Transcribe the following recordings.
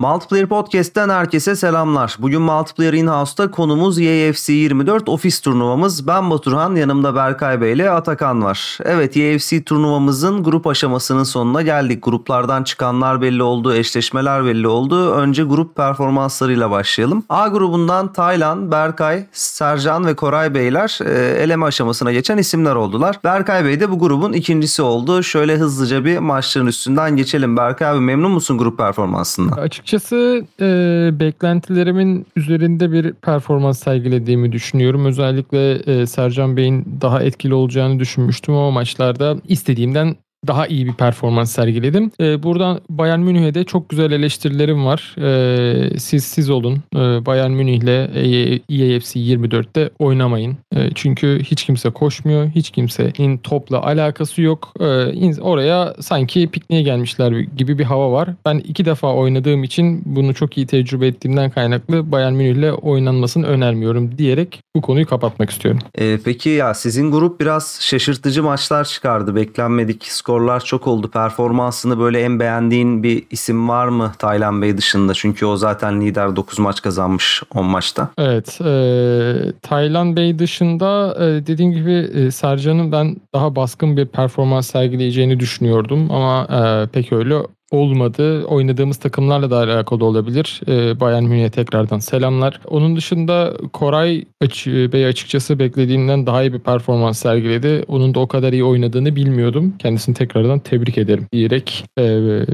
Multiplayer Podcast'ten herkese selamlar. Bugün Multiplayer In-House'da konumuz EAFC 24 ofis turnuvamız. Ben Baturhan, yanımda Berkay Bey ile Atakan var. Evet EAFC turnuvamızın grup aşamasının sonuna geldik. Gruplardan çıkanlar belli oldu, eşleşmeler belli oldu. Önce grup performanslarıyla başlayalım. A grubundan Taylan, Berkay, Sercan ve Koray Beyler e, eleme aşamasına geçen isimler oldular. Berkay Bey de bu grubun ikincisi oldu. Şöyle hızlıca bir maçların üstünden geçelim. Berkay abi memnun musun grup performansından? Açıkçası e, beklentilerimin üzerinde bir performans sergilediğimi düşünüyorum. Özellikle e, Sercan Bey'in daha etkili olacağını düşünmüştüm ama maçlarda istediğimden daha iyi bir performans sergiledim. Ee, buradan Bayern Münih'e de çok güzel eleştirilerim var. Ee, siz siz olun. Ee, Bayern Münih'le EAFC 24'te oynamayın. Ee, çünkü hiç kimse koşmuyor. Hiç kimsenin topla alakası yok. Ee, oraya sanki pikniğe gelmişler gibi bir hava var. Ben iki defa oynadığım için bunu çok iyi tecrübe ettiğimden kaynaklı Bayern Münih'le oynanmasını önermiyorum diyerek bu konuyu kapatmak istiyorum. Ee, peki ya sizin grup biraz şaşırtıcı maçlar çıkardı. Beklenmedik skorlar çok oldu. Performansını böyle en beğendiğin bir isim var mı Taylan Bey dışında? Çünkü o zaten lider 9 maç kazanmış 10 maçta. Evet. E, Taylan Bey dışında e, dediğim gibi e, Sercan'ın ben daha baskın bir performans sergileyeceğini düşünüyordum. Ama e, pek öyle olmadı. Oynadığımız takımlarla da alakalı olabilir. Ee, Bayern Münih'e tekrardan selamlar. Onun dışında Koray Bey açıkçası beklediğimden daha iyi bir performans sergiledi. Onun da o kadar iyi oynadığını bilmiyordum. Kendisini tekrardan tebrik ederim diyerek e,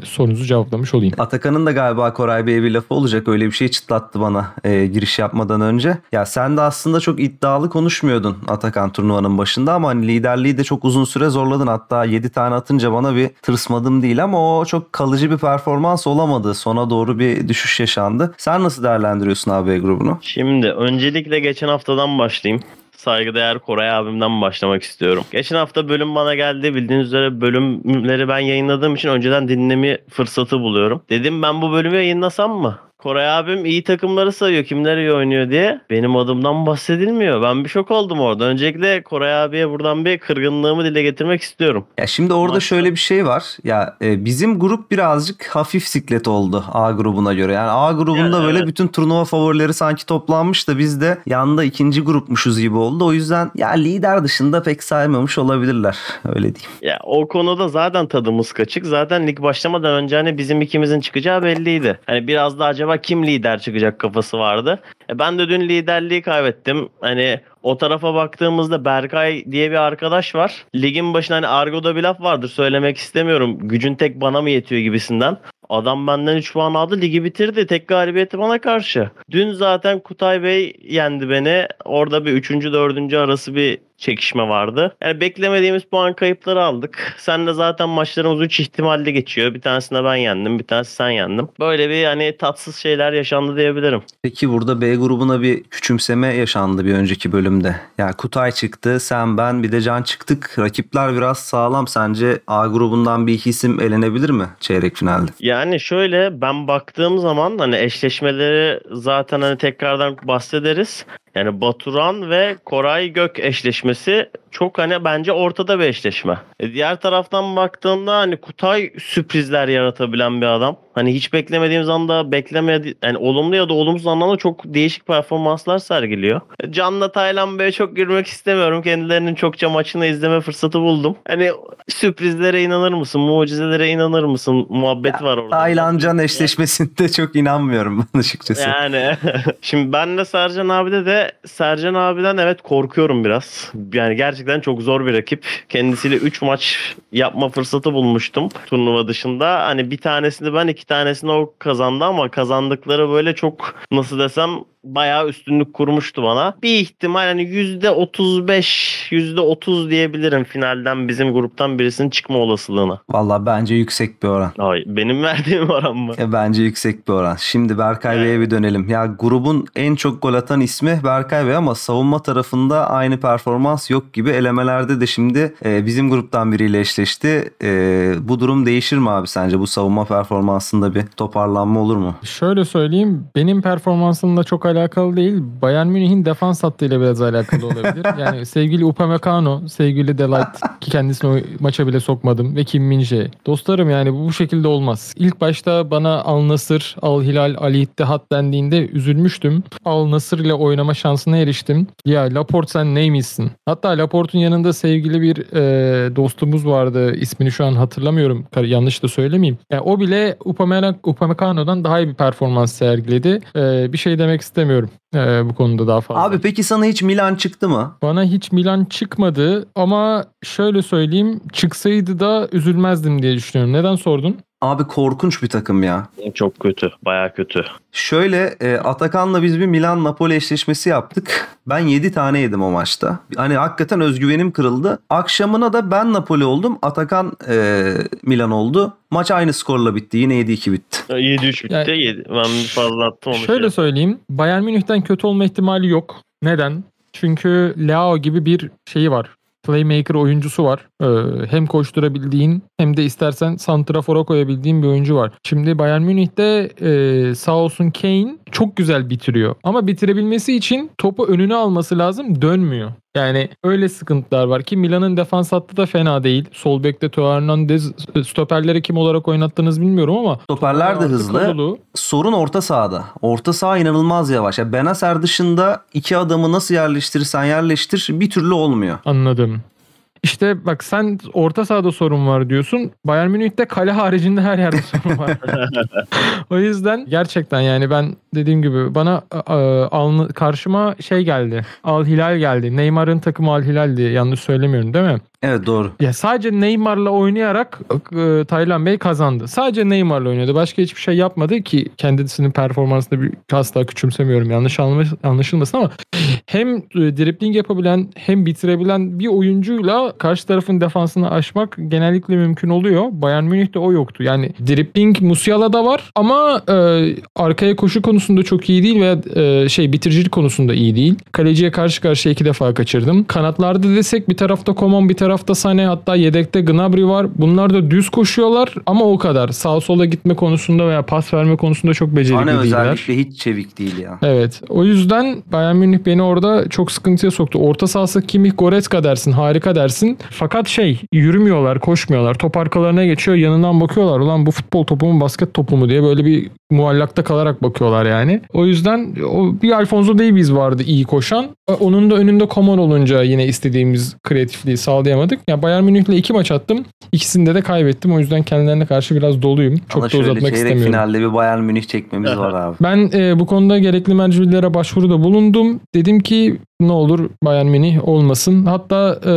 sorunuzu cevaplamış olayım. Atakan'ın da galiba Koray Bey'e bir lafı olacak. Öyle bir şey çıtlattı bana e, giriş yapmadan önce. Ya sen de aslında çok iddialı konuşmuyordun Atakan turnuvanın başında ama hani liderliği de çok uzun süre zorladın. Hatta 7 tane atınca bana bir tırsmadım değil ama o çok kalıcı bir performans olamadı. Sona doğru bir düşüş yaşandı. Sen nasıl değerlendiriyorsun AB grubunu? Şimdi öncelikle geçen haftadan başlayayım saygıdeğer Koray abimden başlamak istiyorum. Geçen hafta bölüm bana geldi. Bildiğiniz üzere bölümleri ben yayınladığım için önceden dinleme fırsatı buluyorum. Dedim ben bu bölümü yayınlasam mı? Koray abim iyi takımları sayıyor kimler iyi oynuyor diye. Benim adımdan bahsedilmiyor. Ben bir şok oldum orada. Öncelikle Koray abiye buradan bir kırgınlığımı dile getirmek istiyorum. Ya şimdi orada Maçta... şöyle bir şey var. Ya e, bizim grup birazcık hafif siklet oldu A grubuna göre. Yani A grubunda yani, böyle evet. bütün turnuva favorileri sanki toplanmış da biz de yanda ikinci grupmuşuz gibi oldu. O yüzden ya lider dışında pek saymamış olabilirler. Öyle diyeyim. Ya o konuda zaten tadımız kaçık. Zaten lig başlamadan önce hani bizim ikimizin çıkacağı belliydi. Hani biraz da acaba kim lider çıkacak kafası vardı. E ben de dün liderliği kaybettim. Hani o tarafa baktığımızda Berkay diye bir arkadaş var. Ligin başında hani Argo'da bir laf vardır söylemek istemiyorum. Gücün tek bana mı yetiyor gibisinden. Adam benden 3 puan aldı ligi bitirdi. Tek galibiyeti bana karşı. Dün zaten Kutay Bey yendi beni. Orada bir 3. 4. arası bir çekişme vardı. Yani beklemediğimiz puan kayıpları aldık. Sen de zaten maçlarımız 3 ihtimalle geçiyor. Bir tanesinde ben yendim, bir tanesi sen yendin. Böyle bir hani tatsız şeyler yaşandı diyebilirim. Peki burada B grubuna bir küçümseme yaşandı bir önceki bölümde. Yani Kutay çıktı, sen ben bir de Can çıktık. Rakipler biraz sağlam. Sence A grubundan bir iki isim elenebilir mi çeyrek finalde? Yani şöyle ben baktığım zaman hani eşleşmeleri zaten hani tekrardan bahsederiz. Yani Baturan ve Koray Gök eşleşmesi çok hani bence ortada bir eşleşme. E diğer taraftan baktığında hani Kutay sürprizler yaratabilen bir adam. Hani hiç beklemediğimiz anda beklemedi yani olumlu ya da olumsuz anlamda çok değişik performanslar sergiliyor. E, Can'la Taylan Bey'e çok girmek istemiyorum. Kendilerinin çokça maçını izleme fırsatı buldum. Hani sürprizlere inanır mısın? Mucizelere inanır mısın? Muhabbet ya, var orada. Taylan Can eşleşmesinde çok inanmıyorum ben açıkçası. Yani şimdi ben de Sercan abide de Sercan abiden evet korkuyorum biraz. Yani gerçekten çok zor bir rakip. Kendisiyle 3 maç yapma fırsatı bulmuştum turnuva dışında. Hani bir tanesini ben iki tanesini o kazandı ama kazandıkları böyle çok nasıl desem bayağı üstünlük kurmuştu bana. Bir ihtimal hani %35, %30 diyebilirim finalden bizim gruptan birisinin çıkma olasılığına. Valla bence yüksek bir oran. Ay benim verdiğim oran mı? E, bence yüksek bir oran. Şimdi Berkay Bey'e bir dönelim. Ya grubun en çok gol atan ismi Berkay Bey ama savunma tarafında aynı performans yok gibi. Elemelerde de şimdi e, bizim gruptan biriyle eşleşti. E, bu durum değişir mi abi sence? Bu savunma performansında bir toparlanma olur mu? Şöyle söyleyeyim benim performansımla çok alakalı değil. Bayern Münih'in defans hattıyla biraz alakalı olabilir. yani sevgili Upamecano, sevgili Delight ki kendisini o maça bile sokmadım ve Kim Min-jae. Dostlarım yani bu, şekilde olmaz. İlk başta bana Al Nasır, Al Hilal, Al İttihat dendiğinde üzülmüştüm. Al Nasır ile oynama şansına eriştim. Ya Laporte sen neymişsin? Hatta Laporte'un yanında sevgili bir e, dostumuz vardı. İsmini şu an hatırlamıyorum. Yanlış da söylemeyeyim. Yani o bile Upamecano, Upamecano'dan daha iyi bir performans sergiledi. E, bir şey demek istemiyorum e, bu konuda daha fazla. Abi peki sana hiç Milan çıktı mı? Bana hiç Milan çıkmadı ama şöyle söyleyeyim çıksaydı da üzülmezdim diye düşünüyorum. Neden sordun? Abi korkunç bir takım ya. Çok kötü. Baya kötü. Şöyle e, Atakan'la biz bir Milan-Napoli eşleşmesi yaptık. Ben 7 tane yedim o maçta. Hani hakikaten özgüvenim kırıldı. Akşamına da ben Napoli oldum. Atakan e, Milan oldu. Maç aynı skorla bitti. Yine 7-2 bitti. 7-3 bitti. Yani- Yedi- Ben fazla attım onu. Şöyle şey. söyleyeyim. Bayern Münih'ten kötü olma ihtimali yok. Neden? Çünkü Leao gibi bir şeyi var. Playmaker oyuncusu var. Ee, hem koşturabildiğin hem de istersen santrafora koyabildiğin bir oyuncu var. Şimdi Bayern Münih'te e, sağ olsun Kane çok güzel bitiriyor. Ama bitirebilmesi için topu önüne alması lazım dönmüyor. Yani öyle sıkıntılar var ki Milan'ın defans hattı da fena değil. Sol bekte Teo Hernandez stoperleri kim olarak oynattığınız bilmiyorum ama Stoperler de hızlı. Kalulu. Sorun orta sahada. Orta saha inanılmaz yavaş. Ya Benacer dışında iki adamı nasıl yerleştirirsen yerleştir bir türlü olmuyor. Anladım. İşte bak sen orta sahada sorun var diyorsun. Bayern Münih'te kale haricinde her yerde sorun var. o yüzden gerçekten yani ben dediğim gibi bana alnı, karşıma şey geldi. Al Hilal geldi. Neymar'ın takımı Al Hilal'di. Yanlış söylemiyorum değil mi? Evet doğru. Ya sadece Neymar'la oynayarak e, Taylan Bey kazandı. Sadece Neymar'la oynadı. Başka hiçbir şey yapmadı ki kendisinin performansını bir asla küçümsemiyorum. Yanlış anlaş- anlaşılmasın ama hem e, dribling yapabilen hem bitirebilen bir oyuncuyla karşı tarafın defansını aşmak genellikle mümkün oluyor. Bayern Münih'te o yoktu. Yani dribbling Musiala'da var ama e, arkaya koşu konusunda çok iyi değil ve e, şey bitiricilik konusunda iyi değil. Kaleciye karşı karşıya iki defa kaçırdım. Kanatlarda desek bir tarafta Coman bir tarafta Sane hatta yedekte Gnabry var. Bunlar da düz koşuyorlar ama o kadar. Sağa sola gitme konusunda veya pas verme konusunda çok becerikli Hani değiller. özellikle hiç çevik değil ya. Evet. O yüzden Bayern Münih beni orada çok sıkıntıya soktu. Orta sahası Kimmich Goretzka dersin. Harika dersin. Fakat şey yürümüyorlar, koşmuyorlar. Top arkalarına geçiyor. Yanından bakıyorlar. Ulan bu futbol topu mu basket topu mu diye böyle bir muallakta kalarak bakıyorlar yani. O yüzden o bir Alfonso Davies vardı iyi koşan. Onun da önünde Coman olunca yine istediğimiz kreatifliği sağlayamadık. Ya Bayern Münih'le iki maç attım. İkisinde de kaybettim. O yüzden kendilerine karşı biraz doluyum. Çok Ama da uzatmak istemiyorum. finalde bir Bayern Münih çekmemiz var abi. Ben e, bu konuda gerekli mercilere başvuruda bulundum. Dedim ki ne olur Bayern Münih olmasın. Hatta e,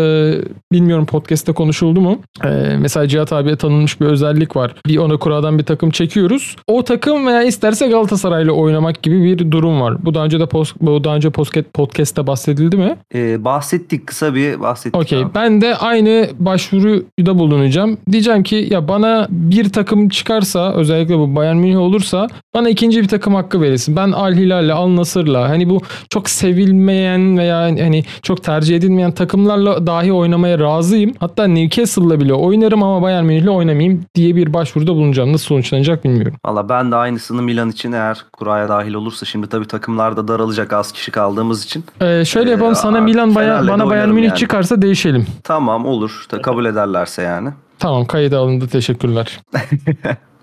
bilmiyorum podcast'te konuşuldu mu? E, mesela Cihat abiye tanınmış bir özellik var. Bir ona kuradan bir takım çekiyoruz. O takım veya isterse Galatasaray'la oynamak gibi bir durum var. Bu daha önce de post, bu daha önce podcast, podcast'te bahsedildi mi? Ee, bahsettik kısa bir bahsettik. Okey. Ben de aynı başvuruda bulunacağım. Diyeceğim ki ya bana bir takım çıkarsa özellikle bu Bayern Münih olursa bana ikinci bir takım hakkı verilsin. Ben Al Hilal'le Al Nasır'la hani bu çok sevilmeyen veya hani çok tercih edilmeyen takımlarla dahi oynamaya razıyım. Hatta Newcastle'la bile oynarım ama Bayern Münih'le oynamayayım diye bir başvuruda bulunacağım. Nasıl sonuçlanacak bilmiyorum. Valla ben de aynısını Milan için eğer kuraya dahil olursa şimdi tabii takımlar da daralacak az kişi kaldığımız için. Ee, şöyle Ee, yapalım sana aa, Milan de bana Bayern Münih yani. çıkarsa değişelim. Tamam olur. Kabul ederlerse yani. Tamam kayıda alındı teşekkürler.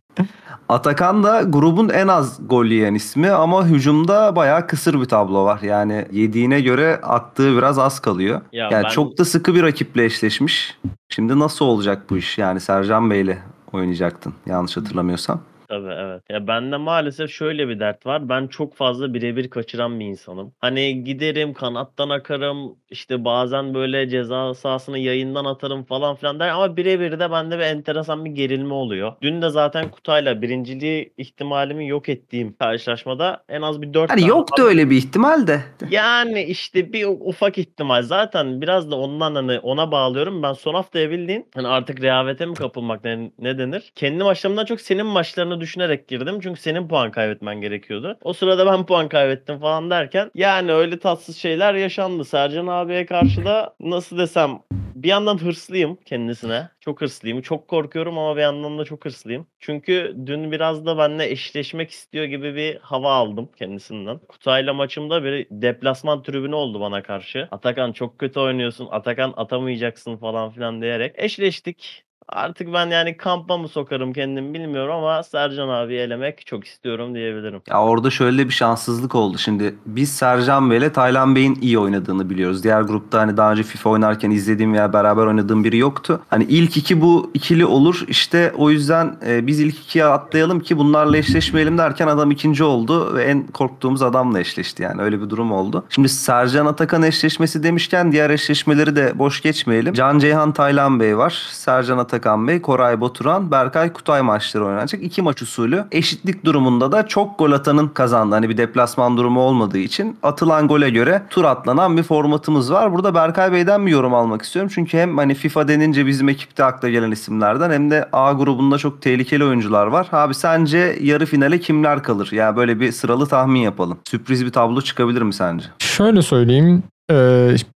Atakan da grubun en az gol yiyen ismi ama hücumda bayağı kısır bir tablo var. Yani yediğine göre attığı biraz az kalıyor. Ya yani ben- çok da sıkı bir rakiple eşleşmiş. Şimdi nasıl olacak bu iş? Yani Sercan Bey'le oynayacaktın yanlış hatırlamıyorsam. Tabii evet. Ya bende maalesef şöyle bir dert var. Ben çok fazla birebir kaçıran bir insanım. Hani giderim kanattan akarım işte bazen böyle ceza sahasını yayından atarım falan filan der ama birebir de bende bir enteresan bir gerilme oluyor. Dün de zaten Kutay'la birinciliği ihtimalimi yok ettiğim karşılaşmada en az bir 4 Hani yoktu öyle bir ihtimal de. Yani işte bir ufak ihtimal. Zaten biraz da ondan hani ona bağlıyorum. Ben son haftaya bildiğin hani artık rehavete mi kapılmak ne, ne denir? Kendi maçlarımdan çok senin maçlarını kaybedeceğini düşünerek girdim. Çünkü senin puan kaybetmen gerekiyordu. O sırada ben puan kaybettim falan derken yani öyle tatsız şeyler yaşandı. Sercan abiye karşı da nasıl desem bir yandan hırslıyım kendisine. Çok hırslıyım. Çok korkuyorum ama bir yandan da çok hırslıyım. Çünkü dün biraz da benimle eşleşmek istiyor gibi bir hava aldım kendisinden. Kutay'la maçımda bir deplasman tribünü oldu bana karşı. Atakan çok kötü oynuyorsun. Atakan atamayacaksın falan filan diyerek eşleştik. Artık ben yani kampa mı sokarım kendimi bilmiyorum ama Sercan abi elemek çok istiyorum diyebilirim. Ya orada şöyle bir şanssızlık oldu. Şimdi biz Sercan Bey ile Taylan Bey'in iyi oynadığını biliyoruz. Diğer grupta hani daha önce FIFA oynarken izlediğim veya beraber oynadığım biri yoktu. Hani ilk iki bu ikili olur. İşte o yüzden e, biz ilk ikiye atlayalım ki bunlarla eşleşmeyelim derken adam ikinci oldu ve en korktuğumuz adamla eşleşti yani. Öyle bir durum oldu. Şimdi Sercan Atakan eşleşmesi demişken diğer eşleşmeleri de boş geçmeyelim. Can Ceyhan Taylan Bey var. Sercan Atakan Bey, Koray Baturan, Berkay Kutay maçları oynanacak. İki maç usulü. Eşitlik durumunda da çok gol atanın kazandı. Hani bir deplasman durumu olmadığı için atılan gole göre tur atlanan bir formatımız var. Burada Berkay Bey'den bir yorum almak istiyorum. Çünkü hem hani FIFA denince bizim ekipte akla gelen isimlerden hem de A grubunda çok tehlikeli oyuncular var. Abi sence yarı finale kimler kalır? Ya böyle bir sıralı tahmin yapalım. Sürpriz bir tablo çıkabilir mi sence? Şöyle söyleyeyim. E,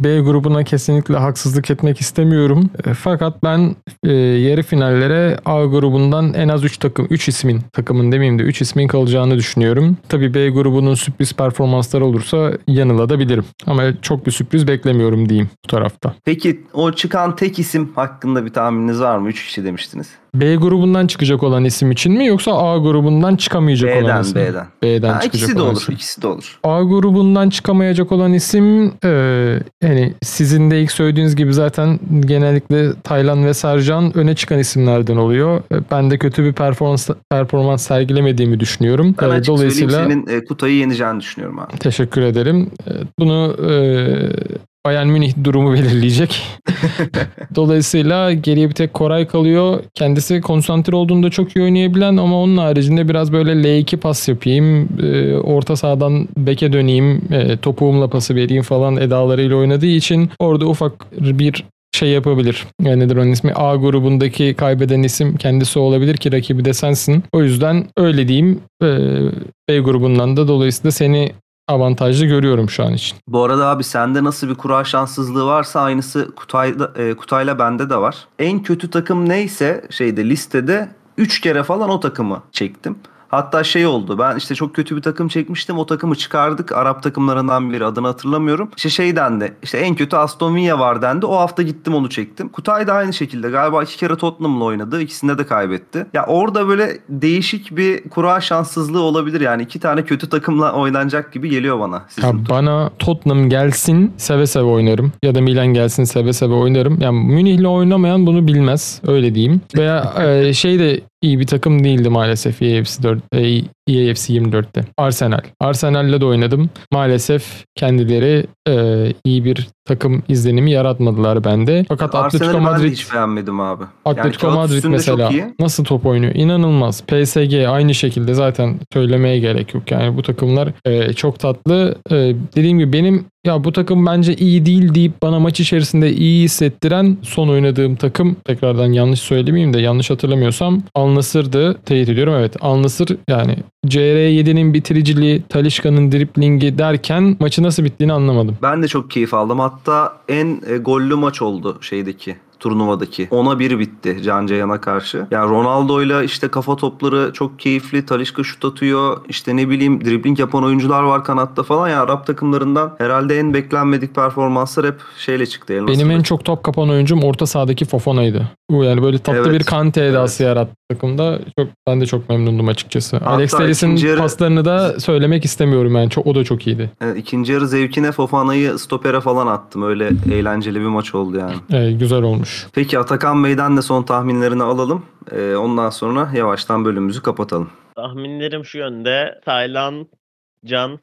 B grubuna kesinlikle haksızlık etmek istemiyorum. E, Fakat ben e, yarı finallere A grubundan en az 3 takım, 3 ismin, takımın demeyeyim de 3 ismin kalacağını düşünüyorum. Tabii B grubunun sürpriz performansları olursa yanılabilirim. Ama çok bir sürpriz beklemiyorum diyeyim bu tarafta. Peki o çıkan tek isim hakkında bir tahmininiz var mı? 3 kişi demiştiniz. B grubundan çıkacak olan isim için mi yoksa A grubundan çıkamayacak olan B'den isim? B'den. B'den Ha, çıkacak ikisi de olan olur. isim. ikisi de olur. A grubundan çıkamayacak olan isim e, yani sizin de ilk söylediğiniz gibi zaten genellikle Taylan ve Sercan öne çıkan isimlerden oluyor. E, Ben de kötü bir performans performans sergilemediğimi düşünüyorum. Ben E, açık dolayısıyla senin e, Kutay'ı yeneceğini düşünüyorum abi. teşekkür ederim. E, Bunu e, Bayern Münih durumu belirleyecek. Dolayısıyla geriye bir tek Koray kalıyor. Kendisi konsantre olduğunda çok iyi oynayabilen ama onun haricinde biraz böyle L2 pas yapayım, e, orta sahadan beke döneyim, e, topuğumla pası vereyim falan edalarıyla oynadığı için orada ufak bir şey yapabilir. Yani nedir onun ismi? A grubundaki kaybeden isim kendisi olabilir ki rakibi de sensin. O yüzden öyle diyeyim. E, B grubundan da dolayısıyla seni avantajlı görüyorum şu an için. Bu arada abi sende nasıl bir kura şanssızlığı varsa aynısı Kutay'da, e, Kutay'la bende de var. En kötü takım neyse şeyde listede 3 kere falan o takımı çektim. Hatta şey oldu ben işte çok kötü bir takım çekmiştim o takımı çıkardık Arap takımlarından biri adını hatırlamıyorum. İşte şey dendi işte en kötü Aston Villa var dendi o hafta gittim onu çektim. Kutay da aynı şekilde galiba iki kere Tottenham'la oynadı ikisinde de kaybetti. Ya orada böyle değişik bir kura şanssızlığı olabilir yani iki tane kötü takımla oynanacak gibi geliyor bana. Ya bana Tottenham gelsin seve seve oynarım. Ya da Milan gelsin seve seve oynarım. Yani Münih'le oynamayan bunu bilmez. Öyle diyeyim. Veya e, şey de iyi bir takım değildi maalesef EAFC 4 e, EAFC 24'te. Arsenal. Arsenal'le de oynadım. Maalesef kendileri e, iyi bir takım izlenimi yaratmadılar bende. Fakat Atletico Arsenal'i ben de Madrid hiç beğenmedim abi. Atletico kağıt Madrid mesela nasıl top oynuyor? İnanılmaz. PSG aynı şekilde zaten söylemeye gerek yok. Yani bu takımlar e, çok tatlı. E, dediğim gibi benim ya bu takım bence iyi değil deyip bana maç içerisinde iyi hissettiren son oynadığım takım tekrardan yanlış söylemeyeyim de yanlış hatırlamıyorsam Al Nassr'dı. Teyit ediyorum evet. Al Nassr yani CR7'nin bitiriciliği, Talişka'nın driplingi derken maçı nasıl bittiğini anlamadım. Ben de çok keyif aldım. Hatta en e, gollü maç oldu şeydeki turnuvadaki. Ona bir bitti Can Ceyhan'a karşı. Yani Ronaldo'yla işte kafa topları çok keyifli. Talişka şut atıyor. İşte ne bileyim dribbling yapan oyuncular var kanatta falan. Ya Arap takımlarından herhalde en beklenmedik performanslar hep şeyle çıktı. El Benim en çok top kapan oyuncum orta sahadaki Fofona'ydı. Bu yani böyle tatlı Evet. bir Kante edası yarattı takımda. Çok ben de çok memnundum açıkçası. Hatta Alex ikinci yarı- paslarını da söylemek istemiyorum yani. Çok, o da çok iyiydi. Evet, ikinci yarı zevkine Fofana'yı stopere falan attım. Öyle eğlenceli bir maç oldu yani. Ee, güzel olmuş. Peki Atakan Bey'den de son tahminlerini alalım. Ee, ondan sonra yavaştan bölümümüzü kapatalım. Tahminlerim şu yönde. Taylan, Can.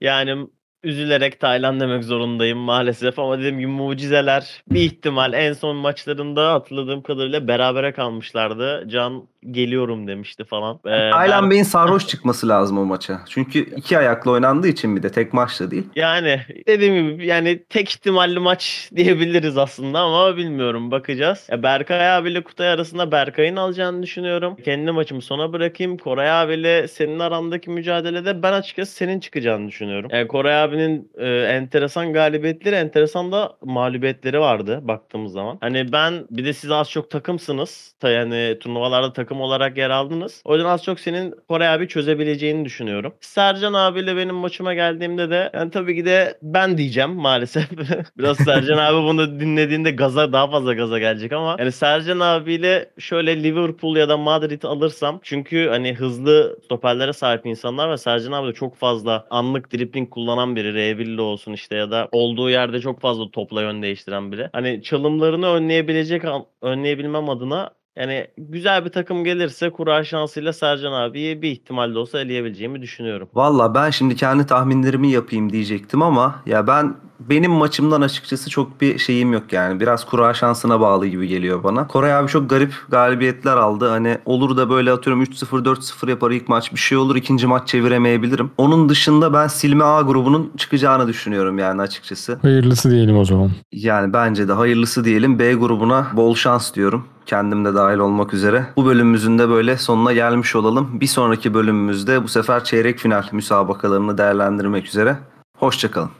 Yani üzülerek Tayland demek zorundayım maalesef ama dediğim gibi mucizeler bir ihtimal en son maçlarında hatırladığım kadarıyla berabere kalmışlardı. Can geliyorum demişti falan. Ee, Taylan ben- Bey'in sarhoş çıkması lazım o maça. Çünkü iki ayaklı oynandığı için bir de tek maçta değil. Yani dediğim gibi yani tek ihtimalli maç diyebiliriz aslında ama bilmiyorum bakacağız. Ya Berkay abiyle Kutay arasında Berkay'ın alacağını düşünüyorum. Kendi maçımı sona bırakayım. Koray abiyle senin arandaki mücadelede ben açıkçası senin çıkacağını düşünüyorum. Yani Koray abinin e, enteresan galibiyetleri, enteresan da mağlubiyetleri vardı baktığımız zaman. Hani ben bir de siz az çok takımsınız. Ta- Yani turnuvalarda takım olarak yer aldınız. O yüzden az çok senin Koray abi çözebileceğini düşünüyorum. Sercan abiyle benim maçıma geldiğimde de yani tabii ki de ben diyeceğim maalesef. Biraz Sercan abi bunu dinlediğinde gaza daha fazla gaza gelecek ama yani Sercan abiyle şöyle Liverpool ya da Madrid alırsam çünkü hani hızlı stoperlere sahip insanlar ve Sercan abi de çok fazla anlık dribbling kullanan biri. R1'li olsun işte ya da olduğu yerde çok fazla topla yön değiştiren biri. Hani çalımlarını önleyebilecek önleyebilmem adına yani güzel bir takım gelirse kura şansıyla Sercan abiyi bir ihtimalle olsa eleyebileceğimi düşünüyorum. Valla ben şimdi kendi tahminlerimi yapayım diyecektim ama ya ben benim maçımdan açıkçası çok bir şeyim yok yani. Biraz kura şansına bağlı gibi geliyor bana. Koray abi çok garip galibiyetler aldı. Hani olur da böyle atıyorum 3-0 4-0 yapar ilk maç bir şey olur ikinci maç çeviremeyebilirim. Onun dışında ben Silme A grubunun çıkacağını düşünüyorum yani açıkçası. Hayırlısı diyelim o zaman. Yani bence de hayırlısı diyelim. B grubuna bol şans diyorum. Kendim de dahil olmak üzere. Bu bölümümüzün de böyle sonuna gelmiş olalım. Bir sonraki bölümümüzde bu sefer çeyrek final müsabakalarını değerlendirmek üzere. Hoşçakalın.